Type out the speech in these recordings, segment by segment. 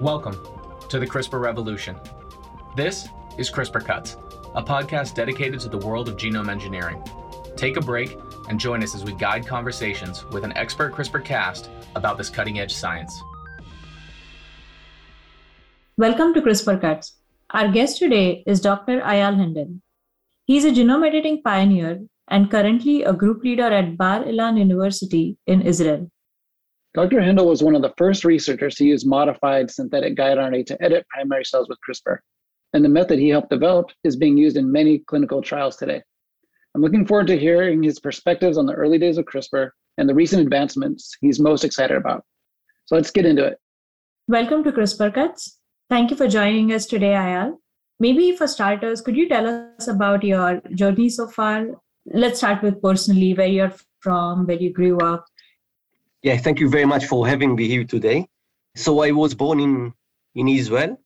Welcome to the CRISPR revolution. This is CRISPR Cuts, a podcast dedicated to the world of genome engineering. Take a break and join us as we guide conversations with an expert CRISPR cast about this cutting edge science. Welcome to CRISPR Cuts. Our guest today is Dr. Ayal Hendel. He's a genome editing pioneer and currently a group leader at Bar Ilan University in Israel. Dr. Hendel was one of the first researchers to use modified synthetic guide RNA to edit primary cells with CRISPR. And the method he helped develop is being used in many clinical trials today. I'm looking forward to hearing his perspectives on the early days of CRISPR and the recent advancements he's most excited about. So let's get into it. Welcome to CRISPR Cuts. Thank you for joining us today, Ayal. Maybe for starters, could you tell us about your journey so far? Let's start with personally, where you're from, where you grew up, yeah, thank you very much for having me here today. So I was born in in Israel,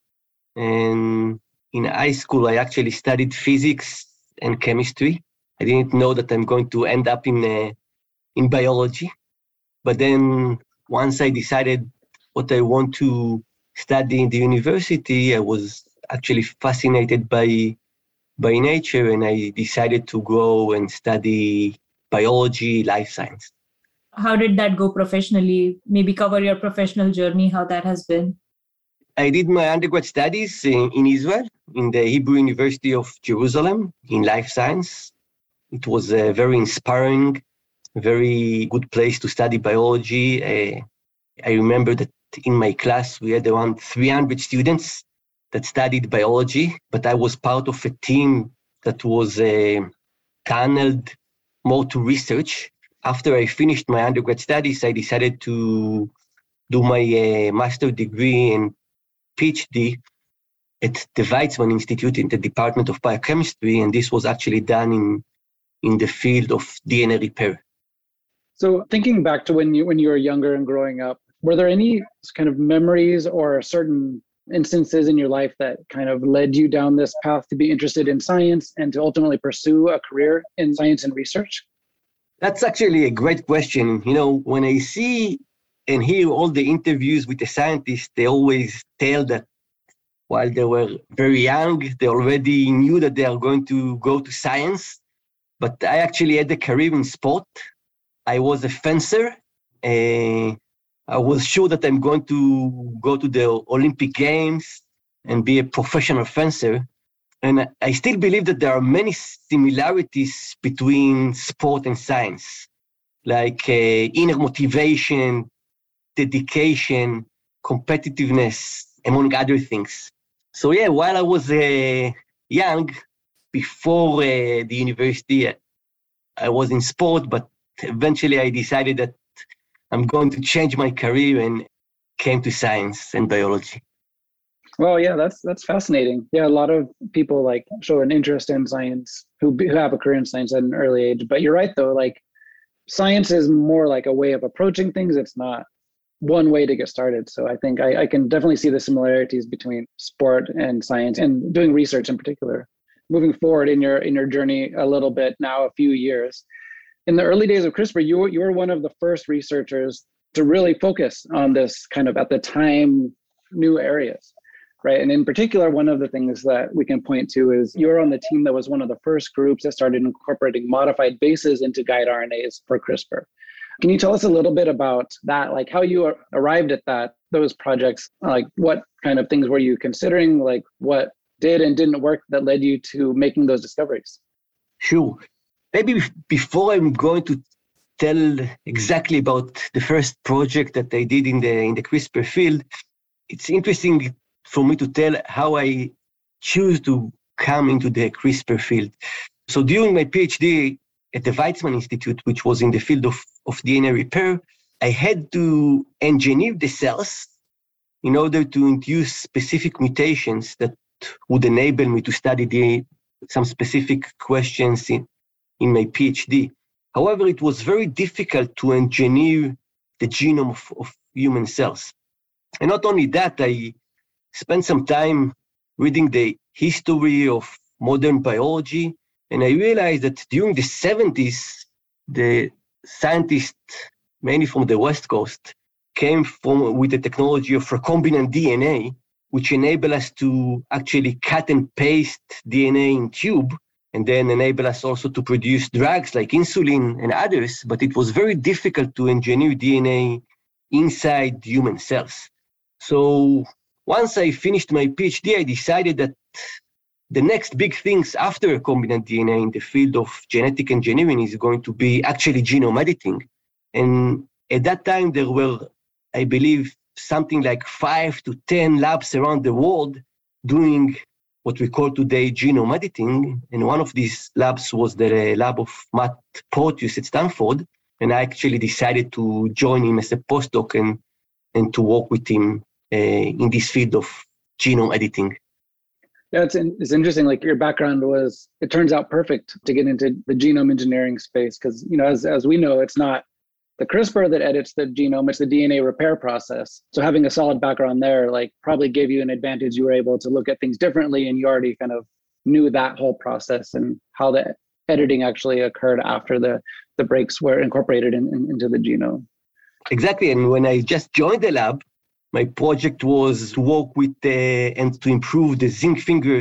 and in high school I actually studied physics and chemistry. I didn't know that I'm going to end up in uh, in biology, but then once I decided what I want to study in the university, I was actually fascinated by by nature, and I decided to go and study biology, life science how did that go professionally? Maybe cover your professional journey how that has been. I did my undergrad studies in, in israel in the hebrew university of jerusalem in life science. It was a very inspiring very good place to study biology. Uh, i remember that in my class we had around 300 students that studied biology but i was part of a team that was uh, tunneled more to research after I finished my undergrad studies, I decided to do my uh, master degree and PhD at the Weizmann Institute in the Department of Biochemistry, and this was actually done in in the field of DNA repair. So, thinking back to when you when you were younger and growing up, were there any kind of memories or certain instances in your life that kind of led you down this path to be interested in science and to ultimately pursue a career in science and research? That's actually a great question. You know, when I see and hear all the interviews with the scientists, they always tell that while they were very young, they already knew that they are going to go to science. But I actually had a career in sport. I was a fencer. Uh, I was sure that I'm going to go to the Olympic Games and be a professional fencer. And I still believe that there are many similarities between sport and science, like uh, inner motivation, dedication, competitiveness, among other things. So, yeah, while I was uh, young, before uh, the university, I was in sport, but eventually I decided that I'm going to change my career and came to science and biology. Well, yeah, that's that's fascinating. Yeah, a lot of people like show an interest in science who, who have a career in science at an early age. But you're right though, like science is more like a way of approaching things. It's not one way to get started. So I think I, I can definitely see the similarities between sport and science and doing research in particular. Moving forward in your in your journey a little bit now, a few years. In the early days of CRISPR, you were, you were one of the first researchers to really focus on this kind of at the time new areas right? And in particular, one of the things that we can point to is you're on the team that was one of the first groups that started incorporating modified bases into guide RNAs for CRISPR. Can you tell us a little bit about that, like how you arrived at that, those projects, like what kind of things were you considering, like what did and didn't work that led you to making those discoveries? Sure. Maybe before I'm going to tell exactly about the first project that I did in the in the CRISPR field, it's interesting for me to tell how I choose to come into the CRISPR field. So during my PhD at the Weizmann Institute, which was in the field of, of DNA repair, I had to engineer the cells in order to induce specific mutations that would enable me to study the, some specific questions in, in my PhD. However, it was very difficult to engineer the genome of, of human cells. And not only that, I spent some time reading the history of modern biology, and I realized that during the 70s, the scientists, mainly from the West Coast, came from with the technology of recombinant DNA, which enable us to actually cut and paste DNA in tube and then enable us also to produce drugs like insulin and others. But it was very difficult to engineer DNA inside human cells. So once I finished my PhD, I decided that the next big things after recombinant DNA in the field of genetic engineering is going to be actually genome editing. And at that time, there were, I believe, something like five to 10 labs around the world doing what we call today genome editing. And one of these labs was the lab of Matt Porteous at Stanford. And I actually decided to join him as a postdoc and, and to work with him Eh, in this field of genome editing. Yeah, it's, it's interesting. Like your background was, it turns out perfect to get into the genome engineering space because, you know, as, as we know, it's not the CRISPR that edits the genome, it's the DNA repair process. So having a solid background there, like probably gave you an advantage. You were able to look at things differently and you already kind of knew that whole process and how the editing actually occurred after the, the breaks were incorporated in, in, into the genome. Exactly. And when I just joined the lab, my project was to work with uh, and to improve the zinc finger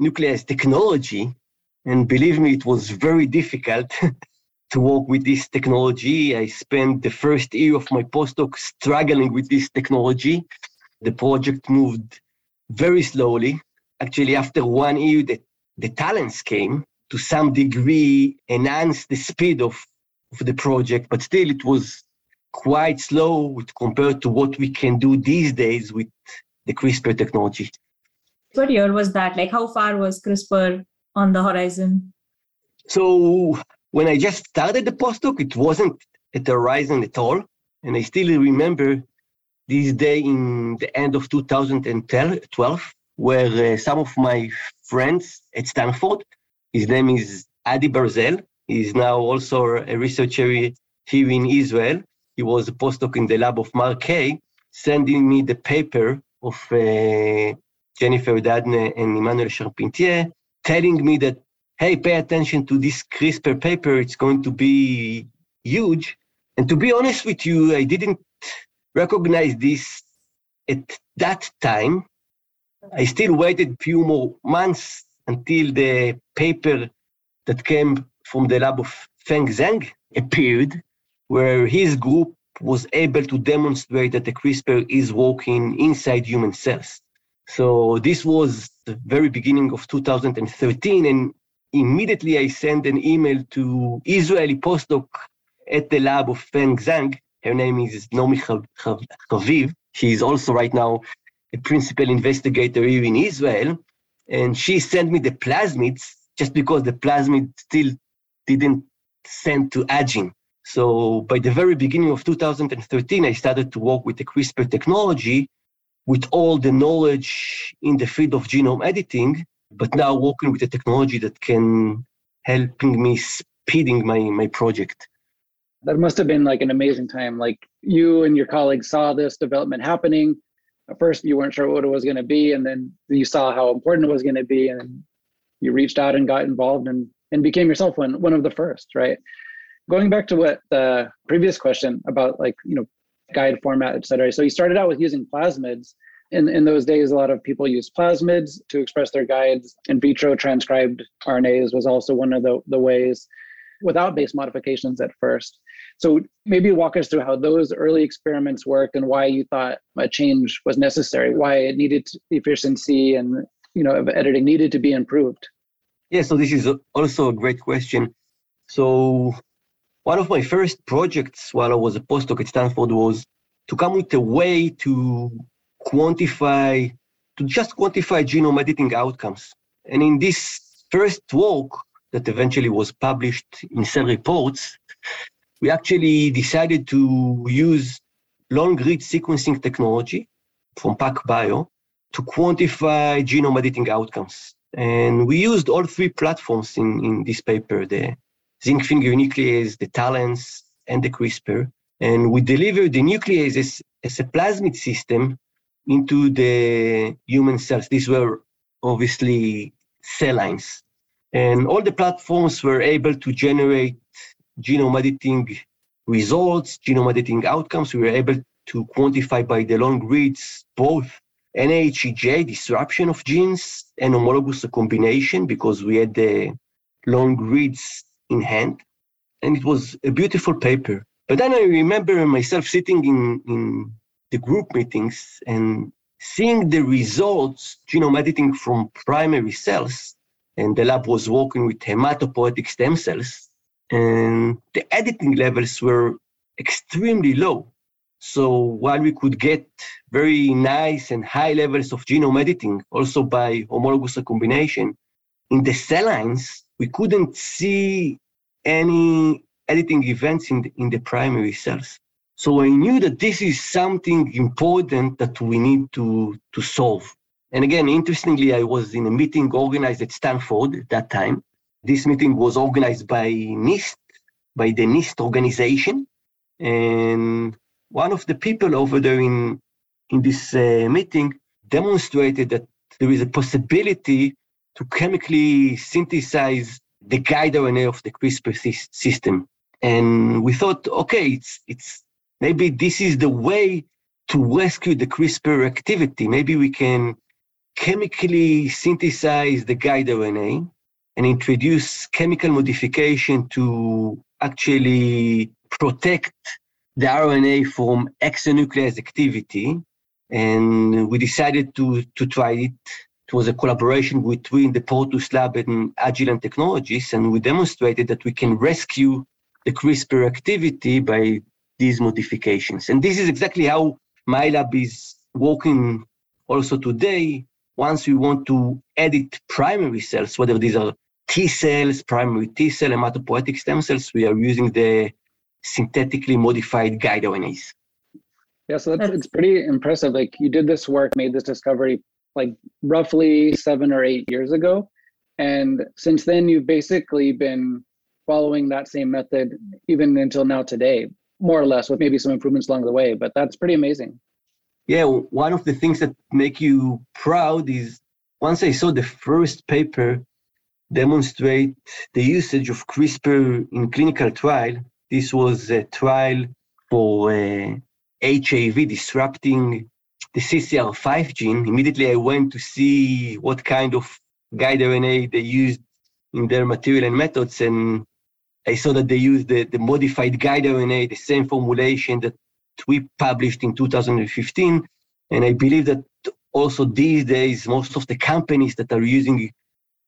nucleus technology. And believe me, it was very difficult to work with this technology. I spent the first year of my postdoc struggling with this technology. The project moved very slowly. Actually, after one year, the, the talents came to some degree, enhance the speed of, of the project, but still it was quite slow compared to what we can do these days with the CRISPR technology. What year was that? Like, how far was CRISPR on the horizon? So when I just started the postdoc, it wasn't at the horizon at all. And I still remember this day in the end of 2012, where uh, some of my friends at Stanford, his name is Adi Barzel, he's now also a researcher here in Israel. He was a postdoc in the lab of Mark Kaye, sending me the paper of uh, Jennifer Doudna and Emmanuel Charpentier, telling me that hey, pay attention to this CRISPR paper, it's going to be huge. And to be honest with you, I didn't recognize this at that time. I still waited a few more months until the paper that came from the lab of Feng Zhang appeared, where his group was able to demonstrate that the CRISPR is working inside human cells. So this was the very beginning of 2013, and immediately I sent an email to Israeli postdoc at the lab of Feng Zhang. Her name is Nomi Chaviv. She is also right now a principal investigator here in Israel. And she sent me the plasmids just because the plasmid still didn't send to Agin. So by the very beginning of 2013, I started to work with the CRISPR technology with all the knowledge in the field of genome editing but now working with a technology that can helping me speeding my my project. That must have been like an amazing time. Like you and your colleagues saw this development happening. At first you weren't sure what it was going to be and then you saw how important it was going to be and you reached out and got involved and and became yourself one one of the first right going back to what the previous question about like you know guide format et cetera so you started out with using plasmids in, in those days, a lot of people used plasmids to express their guides. In vitro transcribed RNAs was also one of the, the ways without base modifications at first. So maybe walk us through how those early experiments worked and why you thought a change was necessary, why it needed efficiency and you know editing needed to be improved. Yeah, so this is also a great question. So one of my first projects while I was a postdoc at Stanford was to come with a way to quantify, to just quantify genome editing outcomes. And in this first work that eventually was published in Cell Reports, we actually decided to use long read sequencing technology from PacBio to quantify genome editing outcomes. And we used all three platforms in, in this paper, the zinc finger nuclease, the TALENs, and the CRISPR. And we delivered the nuclease as, as a plasmid system into the human cells. These were obviously cell lines. And all the platforms were able to generate genome editing results, genome editing outcomes. We were able to quantify by the long reads both NAHEJ disruption of genes and homologous recombination because we had the long reads in hand. And it was a beautiful paper. But then I remember myself sitting in, in the group meetings and seeing the results, genome editing from primary cells, and the lab was working with hematopoietic stem cells, and the editing levels were extremely low. So while we could get very nice and high levels of genome editing, also by homologous recombination, in the cell lines, we couldn't see any editing events in the, in the primary cells. So I knew that this is something important that we need to, to solve. And again, interestingly, I was in a meeting organized at Stanford at that time. This meeting was organized by NIST, by the NIST organization. And one of the people over there in, in this uh, meeting demonstrated that there is a possibility to chemically synthesize the guide RNA of the CRISPR system. And we thought, okay, it's, it's maybe this is the way to rescue the CRISPR activity. Maybe we can chemically synthesize the guide RNA and introduce chemical modification to actually protect the RNA from exonuclease activity. And we decided to, to try it. It was a collaboration between the Portus Lab and Agilent Technologies, and we demonstrated that we can rescue the CRISPR activity by these modifications. And this is exactly how my lab is working also today. Once we want to edit primary cells, whether these are T cells, primary T cell, hematopoietic stem cells, we are using the synthetically modified guide RNAs. Yeah, so that's, it's pretty impressive. Like you did this work, made this discovery like roughly seven or eight years ago. And since then, you've basically been following that same method even until now today, more or less, with maybe some improvements along the way. But that's pretty amazing. Yeah, one of the things that make you proud is once I saw the first paper demonstrate the usage of CRISPR in clinical trial, this was a trial for uh, HIV disrupting the CCR5 gene. Immediately, I went to see what kind of guide RNA they used in their material and methods, and I saw that they used the, the modified guide RNA, the same formulation that we published in 2015. And I believe that also these days, most of the companies that are using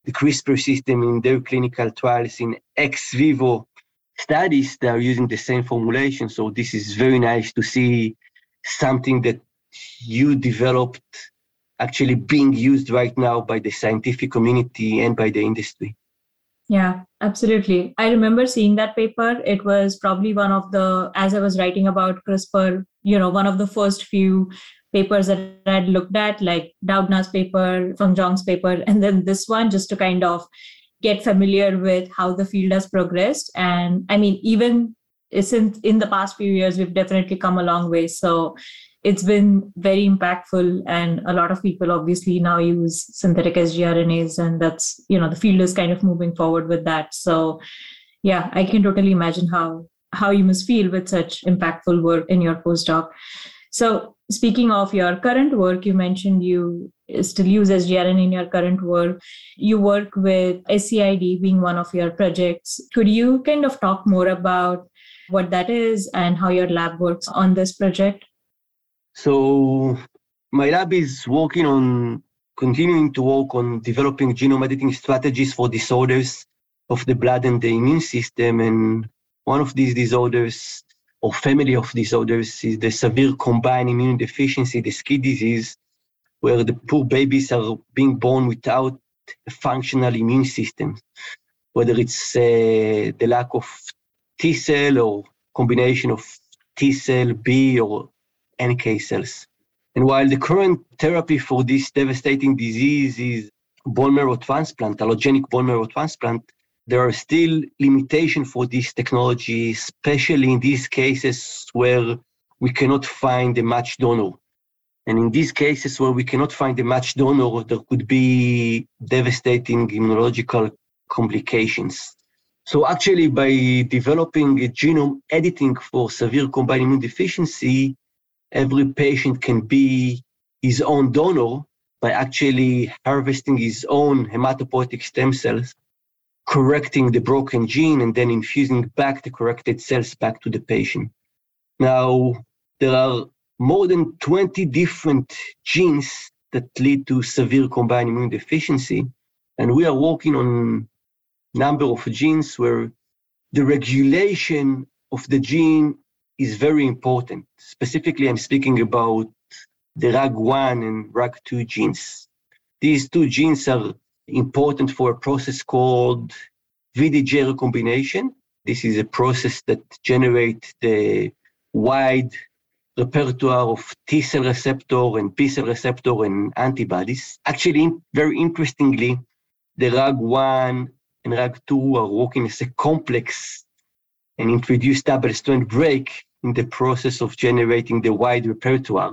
the CRISPR system in their clinical trials in ex vivo studies they are using the same formulation. So this is very nice to see something that you developed actually being used right now by the scientific community and by the industry. Yeah, absolutely. I remember seeing that paper. It was probably one of the, as I was writing about CRISPR, you know, one of the first few papers that I had looked at, like Doudna's paper, Feng Zhang's paper, and then this one, just to kind of get familiar with how the field has progressed. And I mean, even since in the past few years, we've definitely come a long way. So it's been very impactful and a lot of people obviously now use synthetic sgRNAs and that's you know the field is kind of moving forward with that so yeah i can totally imagine how how you must feel with such impactful work in your postdoc so speaking of your current work you mentioned you still use sgRNA in your current work. You work with SCID being one of your projects. Could you kind of talk more about what that is and how your lab works on this project? So, my lab is working on continuing to work on developing genome editing strategies for disorders of the blood and the immune system. And one of these disorders or family of disorders is the severe combined immune deficiency, the SCID disease, where the poor babies are being born without a functional immune system, whether it's uh, the lack of T cell or combination of T cell, B, or NK cells. And while the current therapy for this devastating disease is bone marrow transplant, allogenic bone marrow transplant, there are still limitations for this technology, especially in these cases where we cannot find a match donor. And in these cases where we cannot find a match donor, there could be devastating immunological complications. So actually, by developing a genome editing for severe combined immune deficiency, every patient can be his own donor by actually harvesting his own hematopoietic stem cells, correcting the broken gene, and then infusing back the corrected cells back to the patient. Now, there are more than 20 different genes that lead to severe combined immune deficiency. And we are working on a number of genes where the regulation of the gene is very important. Specifically, I'm speaking about the RAG1 and RAG2 genes. These two genes are important for a process called VDJ recombination. This is a process that generates the wide repertoire of T cell receptor and B cell receptor and antibodies. Actually, very interestingly, the RAG1 and RAG2 are working as a complex and introduce double strand break in the process of generating the wide repertoire.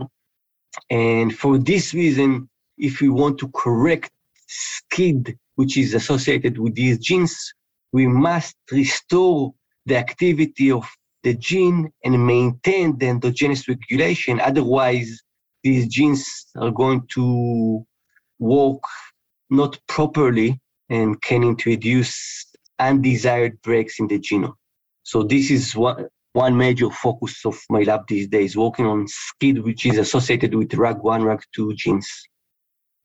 And for this reason, if we want to correct skid, which is associated with these genes, we must restore the activity of the gene and maintain the endogenous regulation. Otherwise, these genes are going to work not properly and can introduce undesired breaks in the genome. So this is one, one major focus of my lab these days, working on SCID, which is associated with RAG1, RAG2 genes.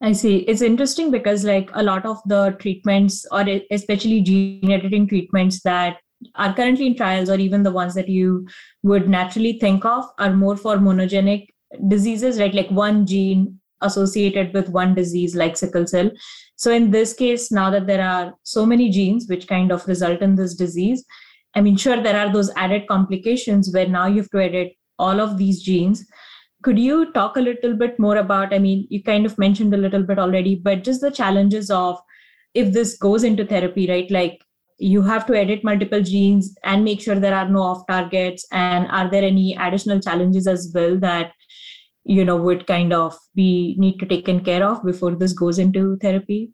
I see. It's interesting because, like, a lot of the treatments, or especially gene editing treatments that are currently in trials, or even the ones that you would naturally think of, are more for monogenic diseases, right? Like one gene associated with one disease, like sickle cell. So, in this case, now that there are so many genes which kind of result in this disease, I mean, sure, there are those added complications where now you have to edit all of these genes. Could you talk a little bit more about? I mean, you kind of mentioned a little bit already, but just the challenges of if this goes into therapy, right? Like you have to edit multiple genes and make sure there are no off targets. And are there any additional challenges as well that you know would kind of be need to taken care of before this goes into therapy?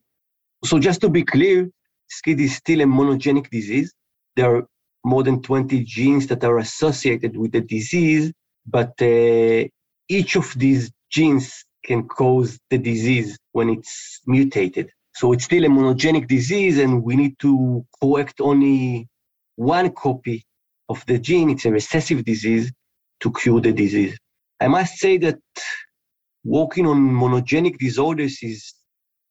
So just to be clear, SCID is still a monogenic disease. There are more than 20 genes that are associated with the disease, but uh, each of these genes can cause the disease when it's mutated. So it's still a monogenic disease, and we need to correct only one copy of the gene. It's a recessive disease to cure the disease. I must say that working on monogenic disorders is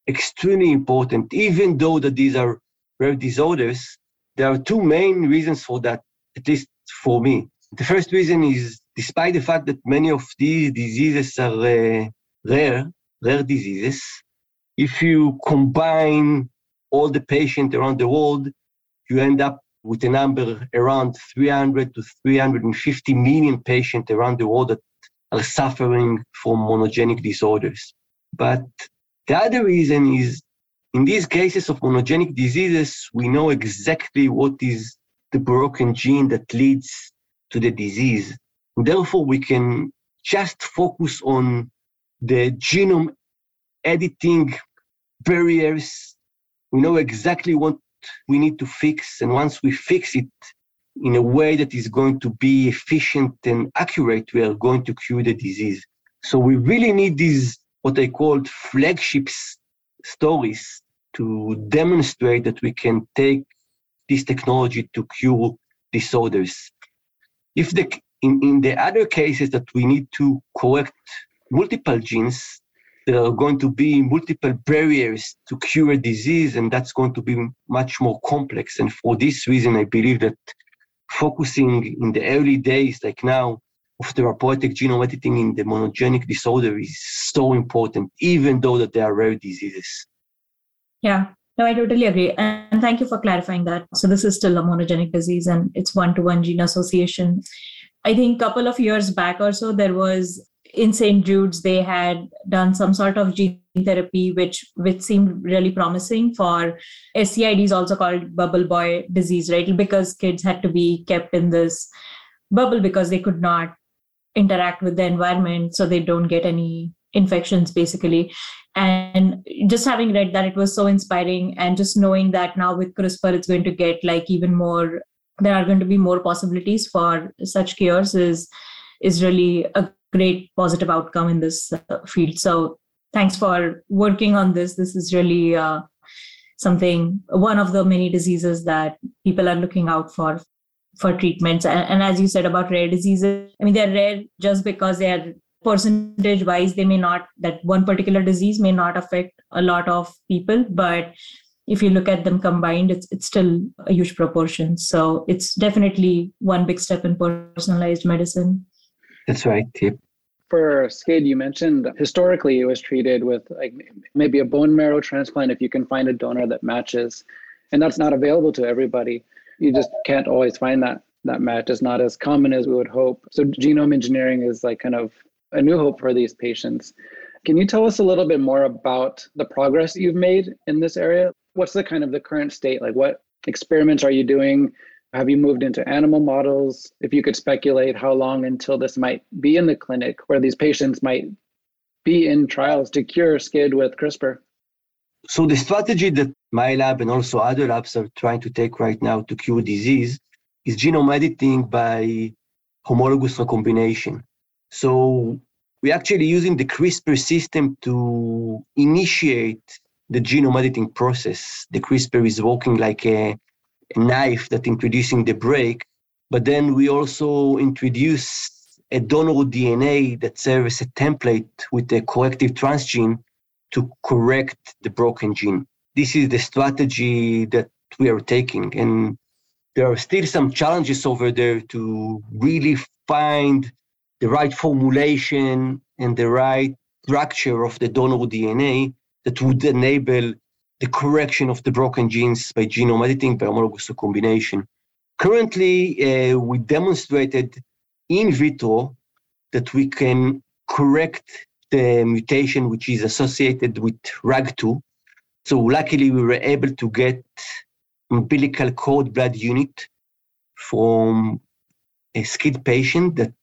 extremely important, even though that these are rare disorders there are two main reasons for that, at least for me. The first reason is despite the fact that many of these diseases are uh, rare, rare diseases, if you combine all the patients around the world, you end up with a number around 300 to 350 million patients around the world that are suffering from monogenic disorders. But the other reason is in these cases of monogenic diseases, we know exactly what is the broken gene that leads to the disease. Therefore, we can just focus on the genome editing barriers. We know exactly what we need to fix. And once we fix it in a way that is going to be efficient and accurate, we are going to cure the disease. So we really need these, what I called flagships stories to demonstrate that we can take this technology to cure disorders. If the in, in the other cases that we need to correct multiple genes, there are going to be multiple barriers to cure a disease, and that's going to be much more complex. And for this reason, I believe that focusing in the early days, like now, of therapeutic genome editing in the monogenic disorder is so important, even though that they are rare diseases. Yeah, no, I totally agree. And thank you for clarifying that. So this is still a monogenic disease and it's one-to-one gene association. I think a couple of years back or so, there was in St. Jude's, they had done some sort of gene therapy, which which seemed really promising for SCID is also called bubble boy disease, right? Because kids had to be kept in this bubble because they could not interact with the environment so they don't get any infections basically and just having read that it was so inspiring and just knowing that now with crispr it's going to get like even more there are going to be more possibilities for such cures is is really a great positive outcome in this uh, field. So thanks for working on this. This is really uh, something, one of the many diseases that people are looking out for for treatments. And, and as you said about rare diseases, I mean, they're rare just because they are percentage wise, they may not, that one particular disease may not affect a lot of people, but if you look at them combined, it's it's still a huge proportion. So it's definitely one big step in personalized medicine. That's right. Yep. For SCID, you mentioned historically it was treated with like maybe a bone marrow transplant if you can find a donor that matches, and that's not available to everybody. You just can't always find that that match. It's not as common as we would hope. So genome engineering is like kind of a new hope for these patients. Can you tell us a little bit more about the progress you've made in this area? What's the kind of the current state? Like what experiments are you doing? Have you moved into animal models? If you could speculate how long until this might be in the clinic where these patients might be in trials to cure SCID with CRISPR? So the strategy that my lab and also other labs are trying to take right now to cure disease is genome editing by homologous recombination. So we're actually using the CRISPR system to initiate the genome editing process. The CRISPR is working like a, a knife that introducing the break, but then we also introduce a donor DNA that serves as a template with a corrective transgene to correct the broken gene. This is the strategy that we are taking. And there are still some challenges over there to really find the right formulation and the right structure of the donor DNA that would enable the correction of the broken genes by genome editing by homologous recombination. Currently, uh, we demonstrated in vitro that we can correct the mutation which is associated with RAG2. So luckily, we were able to get umbilical cord blood unit from a SCID patient that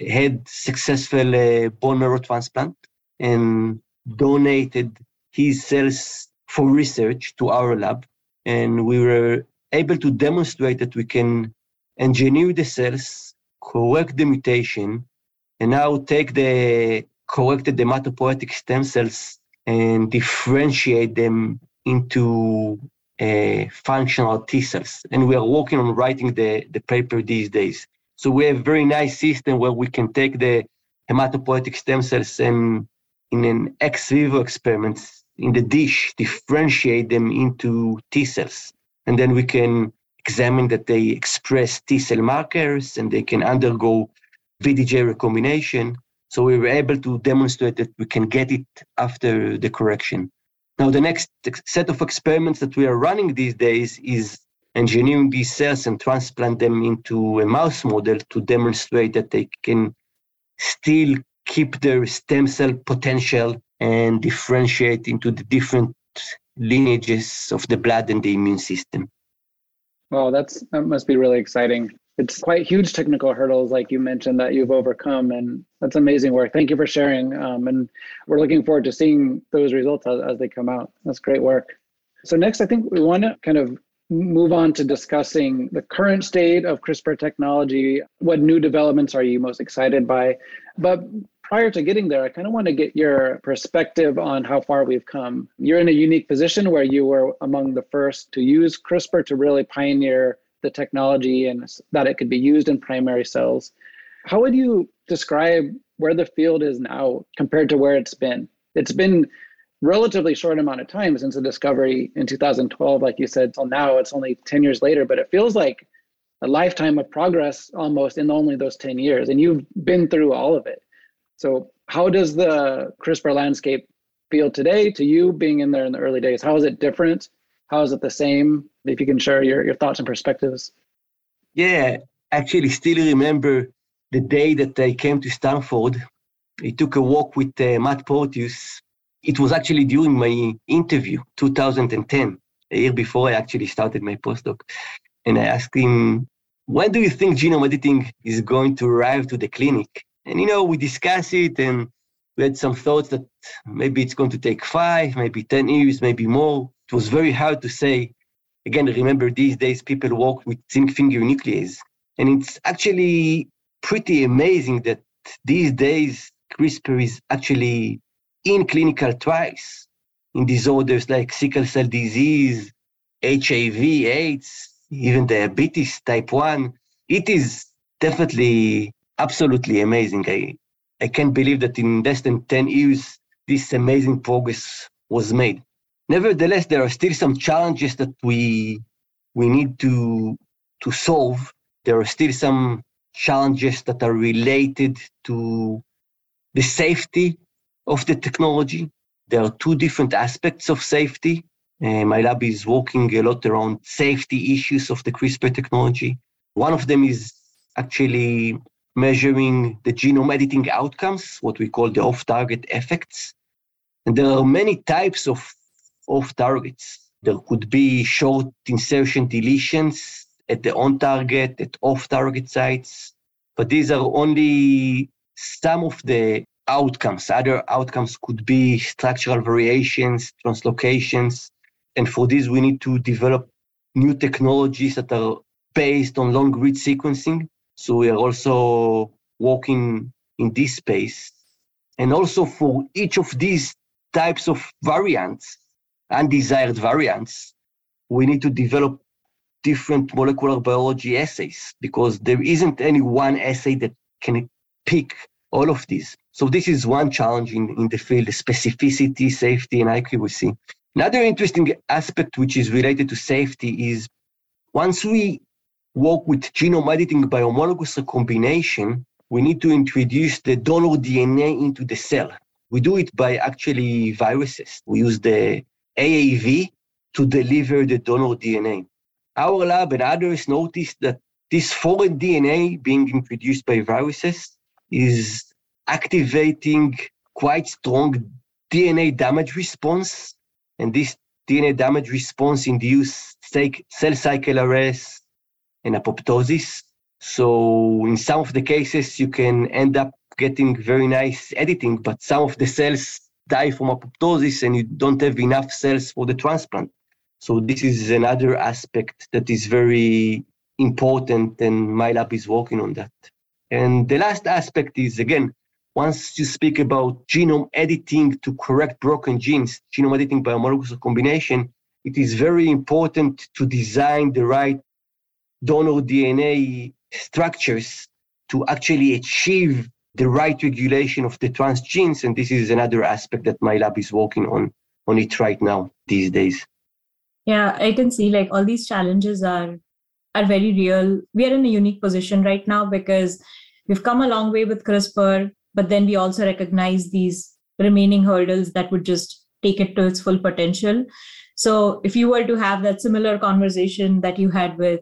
had successful uh, bone marrow transplant and donated his cells for research to our lab. And we were able to demonstrate that we can engineer the cells, correct the mutation, and now take the corrected hematopoietic stem cells and differentiate them into uh, functional T cells. And we are working on writing the, the paper these days. So we have a very nice system where we can take the hematopoietic stem cells and in an ex vivo experiment in the dish, differentiate them into T cells. And then we can examine that they express T cell markers and they can undergo VDJ recombination. So we were able to demonstrate that we can get it after the correction. Now, the next set of experiments that we are running these days is engineering these cells and transplant them into a mouse model to demonstrate that they can still keep their stem cell potential and differentiate into the different lineages of the blood and the immune system. Well, that's that must be really exciting. It's quite huge technical hurdles, like you mentioned, that you've overcome, and that's amazing work. Thank you for sharing, um, and we're looking forward to seeing those results as, as they come out. That's great work. So next, I think we want to kind of move on to discussing the current state of CRISPR technology. What new developments are you most excited by? But prior to getting there, I kind of want to get your perspective on how far we've come. You're in a unique position where you were among the first to use CRISPR to really pioneer the technology and that it could be used in primary cells. How would you describe where the field is now compared to where it's been? It's been relatively short amount of time since the discovery in 2012 like you said till now it's only 10 years later but it feels like a lifetime of progress almost in only those 10 years and you've been through all of it. So how does the crispr landscape feel today to you being in there in the early days? How is it different? How is it the same? If you can share your, your thoughts and perspectives. Yeah actually still remember the day that i came to stanford. I took a walk with uh, matt porteus it was actually during my interview, 2010, a year before I actually started my postdoc. And I asked him, when do you think genome editing is going to arrive to the clinic? And, you know, we discussed it and we had some thoughts that maybe it's going to take five, maybe 10 years, maybe more. It was very hard to say. Again, remember these days people work with zinc finger nuclease. And it's actually pretty amazing that these days CRISPR is actually in clinical trials in disorders like sickle cell disease, HIV, AIDS, even diabetes type 1. It is definitely absolutely amazing. I, I can't believe that in less than 10 years, this amazing progress was made. Nevertheless, there are still some challenges that we, we need to, to solve. There are still some challenges that are related to the safety of the technology. There are two different aspects of safety. Uh, my lab is working a lot around safety issues of the CRISPR technology. One of them is actually measuring the genome editing outcomes, what we call the off target effects. And there are many types of off targets. There could be short insertion deletions at the on target, at off target sites, but these are only some of the outcomes. Other outcomes could be structural variations, translocations. And for this, we need to develop new technologies that are based on long read sequencing. So we are also working in this space. And also for each of these types of variants, undesired variants, we need to develop different molecular biology assays because there isn't any one assay that can pick all of these. So this is one challenge in, in the field, specificity, safety, and accuracy. Another interesting aspect which is related to safety is once we work with genome editing by homologous recombination, we need to introduce the donor DNA into the cell. We do it by actually viruses. We use the AAV to deliver the donor DNA. Our lab and others noticed that this foreign DNA being introduced by viruses is activating quite strong DNA damage response. And this DNA damage response induces cell cycle arrest and apoptosis. So in some of the cases, you can end up getting very nice editing, but some of the cells die from apoptosis and you don't have enough cells for the transplant. So this is another aspect that is very important and my lab is working on that. And the last aspect is again, once you speak about genome editing to correct broken genes, genome editing by homologous combination, it is very important to design the right donor DNA structures to actually achieve the right regulation of the transgenes. And this is another aspect that my lab is working on on it right now these days. Yeah, I can see like all these challenges are are very real. We are in a unique position right now because we've come a long way with CRISPR but then we also recognize these remaining hurdles that would just take it to its full potential so if you were to have that similar conversation that you had with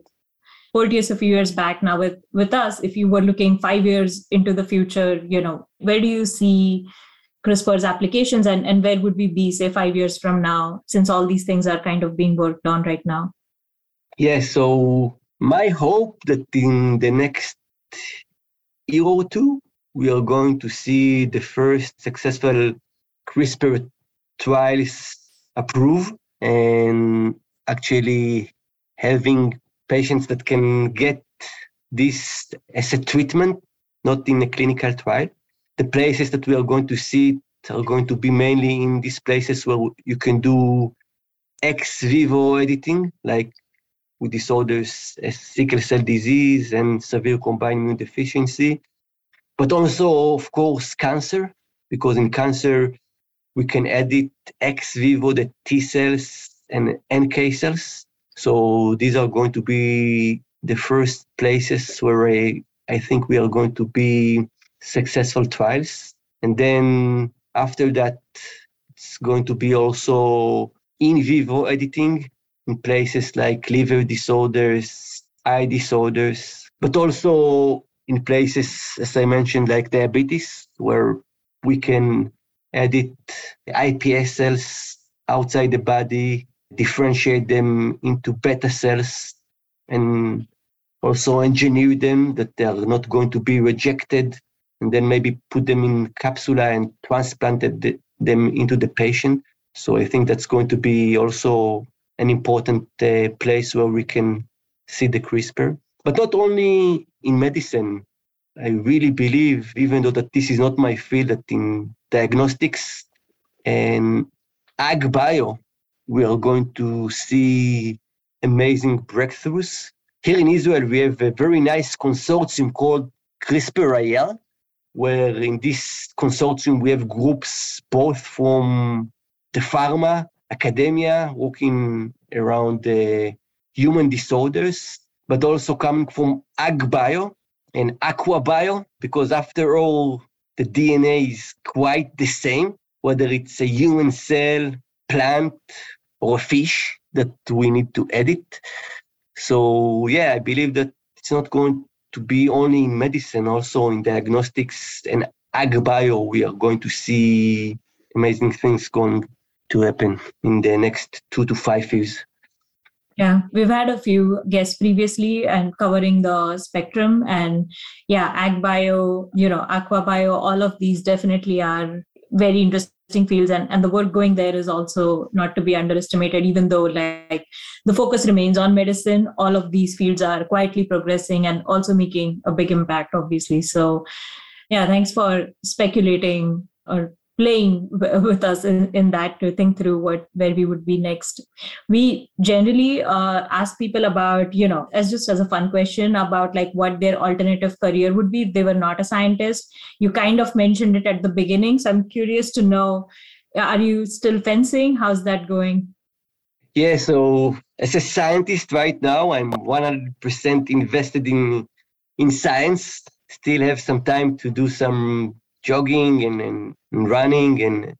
Porteus a few years back now with with us if you were looking 5 years into the future you know where do you see CRISPR's applications and, and where would we be, say, five years from now, since all these things are kind of being worked on right now? Yes, yeah, so my hope that in the next year or two, we are going to see the first successful CRISPR trials approved and actually having patients that can get this as a treatment, not in a clinical trial. The places that we are going to see are going to be mainly in these places where you can do ex vivo editing, like with disorders as sickle cell disease and severe combined immune deficiency, but also, of course, cancer, because in cancer, we can edit ex vivo the T cells and NK cells. So these are going to be the first places where I, I think we are going to be successful trials. And then after that, it's going to be also in vivo editing in places like liver disorders, eye disorders, but also in places, as I mentioned, like diabetes, where we can edit the iPS cells outside the body, differentiate them into beta cells, and also engineer them that they are not going to be rejected, and then maybe put them in capsula and transplanted them into the patient. So I think that's going to be also an important uh, place where we can see the CRISPR. But not only in medicine, I really believe, even though that this is not my field, that in diagnostics and ag bio, we are going to see amazing breakthroughs. Here in Israel, we have a very nice consortium called CRISPR-IL, where in this consortium we have groups both from the pharma, academia, working around the human disorders, but also coming from AgBio and aqua bio, because after all, the DNA is quite the same, whether it's a human cell, plant, or a fish that we need to edit. So, yeah, I believe that it's not going to be only in medicine, also in diagnostics and AgBio, we are going to see amazing things going to happen in the next two to five years. Yeah, we've had a few guests previously and covering the spectrum. And yeah, ag bio, you know, aqua bio, all of these definitely are very interesting fields. And, and the work going there is also not to be underestimated, even though like the focus remains on medicine, all of these fields are quietly progressing and also making a big impact, obviously. So yeah, thanks for speculating or playing with us in, in that to think through what where we would be next. We generally uh, ask people about you know as just as a fun question about like what their alternative career would be. If they were not a scientist. You kind of mentioned it at the beginning so i'm curious to know are you still fencing? How's that going? Yeah so as a scientist right now i'm 100% invested in in science. Still have some time to do some jogging and, and, running, and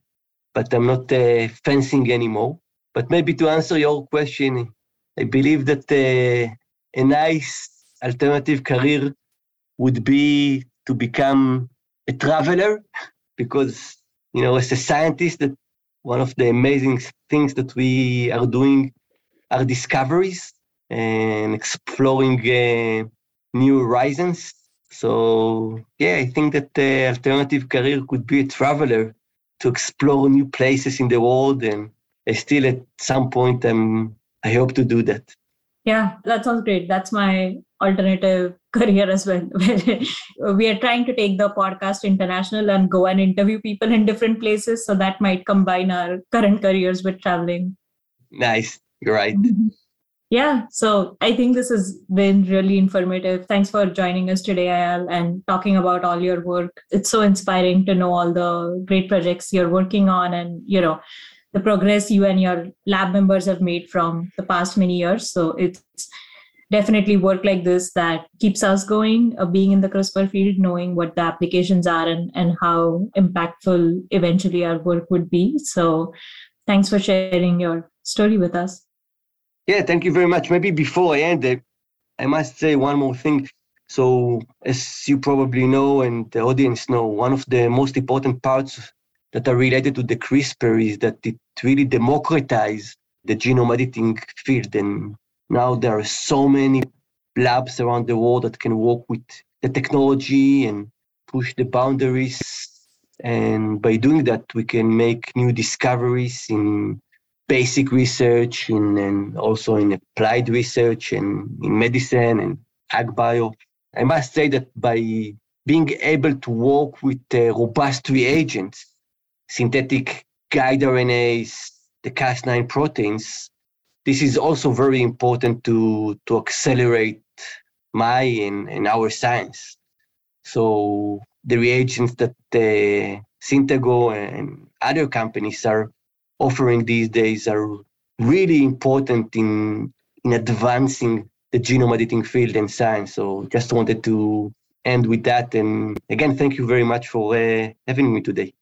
but I'm not uh, fencing anymore. But maybe to answer your question, I believe that uh, a nice alternative career would be to become a traveler, because you know, as a scientist, that one of the amazing things that we are doing are discoveries and exploring uh, new horizons so yeah, I think that the alternative career could be a traveler to explore new places in the world, and I still at some point um, I hope to do that. Yeah, that sounds great. That's my alternative career as well. we are trying to take the podcast international and go and interview people in different places. So that might combine our current careers with traveling. Nice. You're right. Yeah so i think this has been really informative. Thanks for joining us today ayal and talking about all your work. It's so inspiring to know all the great projects you're working on and you know the progress you and your lab members have made from the past many years. So it's definitely work like this that keeps us going uh, being in the crispr field knowing what the applications are and, and how impactful eventually our work would be. So thanks for sharing your story with us yeah, thank you very much. Maybe before I end it, I must say one more thing. So, as you probably know, and the audience know, one of the most important parts that are related to the CRISPR is that it really democratized the genome editing field. And now there are so many labs around the world that can work with the technology and push the boundaries. And by doing that, we can make new discoveries in basic research and also in applied research and in medicine and ag bio. I must say that by being able to work with uh, robust reagents, synthetic guide RNAs, the Cas9 proteins, this is also very important to, to accelerate my and, and our science. So the reagents that uh, and other companies are offering these days are really important in in advancing the genome editing field and science. So just wanted to end with that. And again, thank you very much for uh, having me today.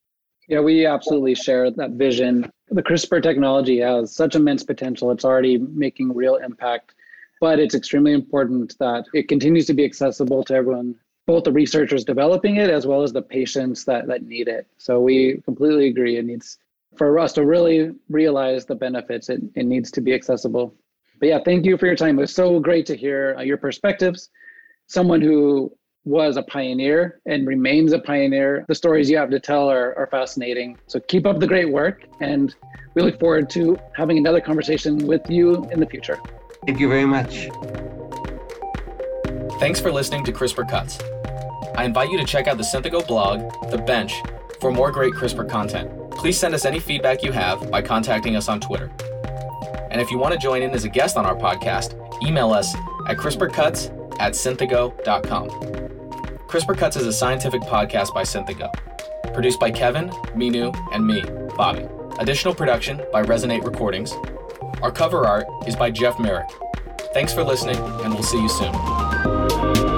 Yeah, we absolutely share that vision. The CRISPR technology has such immense potential. It's already making real impact, but it's extremely important that it continues to be accessible to everyone, both the researchers developing it as well as the patients that, that need it. So we completely agree. It needs for us to really realize the benefits, it, it needs to be accessible. But yeah, thank you for your time. It was so great to hear uh, your perspectives. Someone who was a pioneer and remains a pioneer. The stories you have to tell are, are fascinating. So keep up the great work, and we look forward to having another conversation with you in the future. Thank you very much. Thanks for listening to CRISPR Cuts. I invite you to check out the Synthego blog, The Bench, for more great CRISPR content. Please send us any feedback you have by contacting us on Twitter. And if you want to join in as a guest on our podcast, email us at CRISPRcuts at synthego.com. CRISPR Cuts is a scientific podcast by Synthego, produced by Kevin, Minu, and me, Bobby. Additional production by Resonate Recordings. Our cover art is by Jeff Merrick. Thanks for listening, and we'll see you soon.